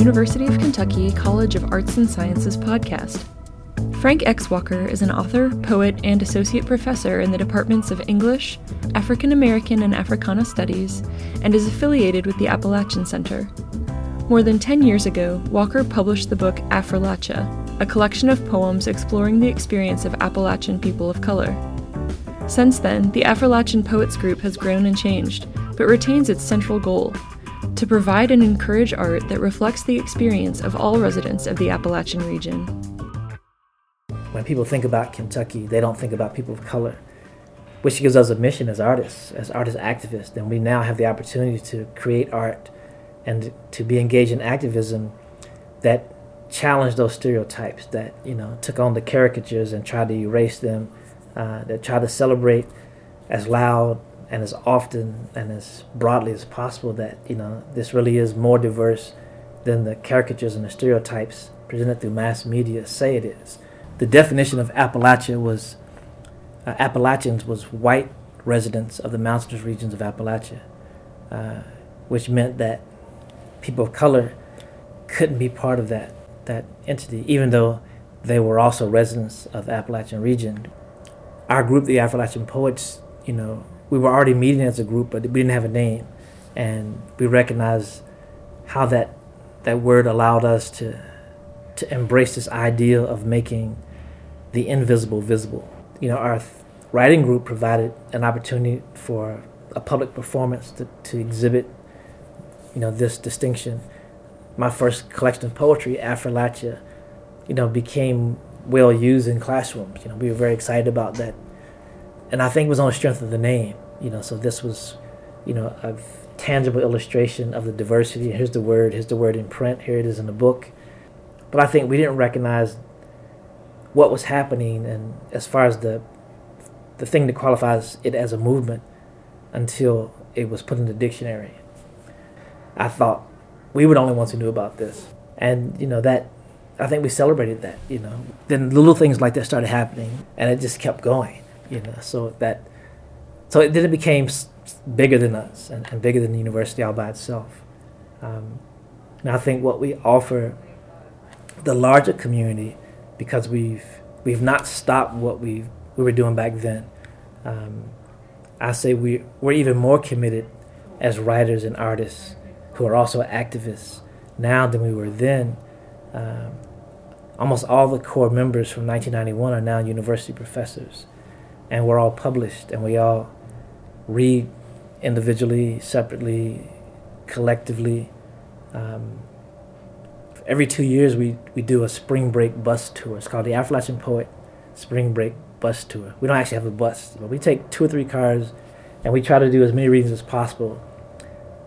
University of Kentucky College of Arts and Sciences podcast. Frank X. Walker is an author, poet, and associate professor in the departments of English, African American and Africana Studies, and is affiliated with the Appalachian Center. More than 10 years ago, Walker published the book Affrilachia, a collection of poems exploring the experience of Appalachian people of color. Since then, the Affrilachian Poets Group has grown and changed, but retains its central goal to provide and encourage art that reflects the experience of all residents of the Appalachian region. When people think about Kentucky, they don't think about people of color, which gives us a mission as artists, as artist activists. And we now have the opportunity to create art and to be engaged in activism that challenge those stereotypes, that you know took on the caricatures and tried to erase them uh, that try to celebrate as loud and as often and as broadly as possible that you know this really is more diverse than the caricatures and the stereotypes presented through mass media say it is. The definition of Appalachia was uh, Appalachians was white residents of the mountainous regions of Appalachia, uh, which meant that people of color couldn't be part of that that entity, even though they were also residents of the Appalachian region our group, the Affrilachian Poets, you know, we were already meeting as a group, but we didn't have a name, and we recognized how that that word allowed us to to embrace this idea of making the invisible visible. You know, our th- writing group provided an opportunity for a public performance to, to exhibit, you know, this distinction. My first collection of poetry, Affrilachia, you know, became well used in classrooms. You know, we were very excited about that, and I think it was on the strength of the name. You know, so this was, you know, a tangible illustration of the diversity. Here's the word. Here's the word in print. Here it is in the book. But I think we didn't recognize what was happening, and as far as the the thing that qualifies it as a movement, until it was put in the dictionary. I thought we were the only ones who knew about this, and you know that I think we celebrated that, you know. Then little things like that started happening, and it just kept going, you know. So that, so it then it became bigger than us and, and bigger than the university all by itself. Um, and I think what we offer the larger community, because we've we've not stopped what we we were doing back then. Um, I say we we're even more committed as writers and artists who are also activists now than we were then. Um, almost all the core members from 1991 are now university professors. And we're all published and we all read individually, separately, collectively. Um, every two years, we, we do a spring break bus tour. It's called the Affrilachian Poet Spring Break Bus Tour. We don't actually have a bus, but we take two or three cars and we try to do as many readings as possible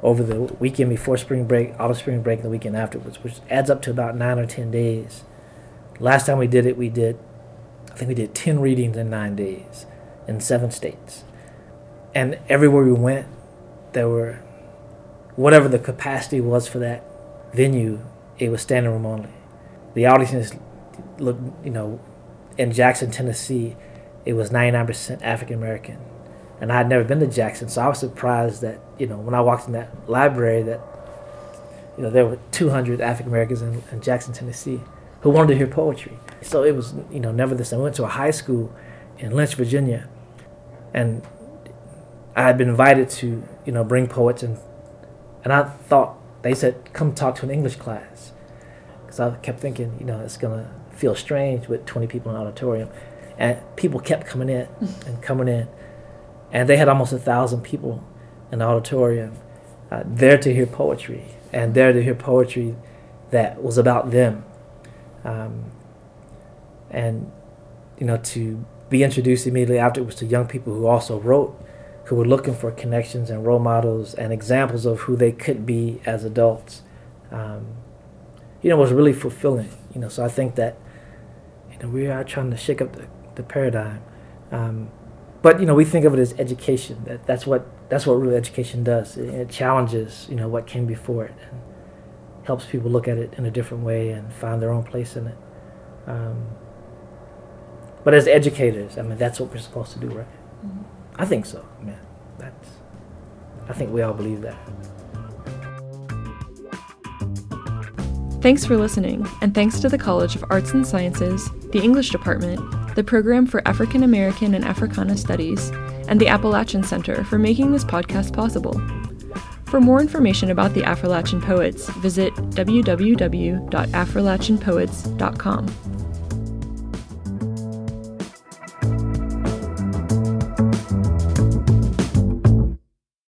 over the weekend before spring break, all of spring break, and the weekend afterwards, which adds up to about nine or ten days. Last time we did it, we did, I think we did 10 readings in nine days in seven states. And everywhere we went, there were, whatever the capacity was for that venue, it was standing room only. The audience looked, you know, in Jackson, Tennessee, it was 99% African American. And I had never been to Jackson, so I was surprised that, you know, when I walked in that library that, you know, there were 200 African Americans in, in Jackson, Tennessee who wanted to hear poetry. So it was, you know, never same. I went to a high school in Lynch, Virginia, and I had been invited to, you know, bring poets, and and I thought they said come talk to an English class, because I kept thinking, you know, it's gonna feel strange with 20 people in an auditorium, and people kept coming in and coming in, and they had almost a thousand people in the auditorium, uh, there to hear poetry, and there to hear poetry that was about them. Um, and you know to be introduced immediately afterwards to young people who also wrote, who were looking for connections and role models and examples of who they could be as adults. Um, you know, was really fulfilling. You know, so I think that you know we are trying to shake up the, the paradigm. Um, but you know, we think of it as education. That that's what that's what real education does. It, it challenges you know what came before it. And, helps people look at it in a different way and find their own place in it. Um, but as educators, I mean, that's what we're supposed to do, right? Mm-hmm. I think so. Yeah, that's. I think we all believe that. Thanks for listening, and thanks to the College of Arts and Sciences, the English Department, the Program for African American and Africana Studies, and the Appalachian Center for making this podcast possible. For more information about the Affrilachian poets, visit www.affrilachianpoets.com.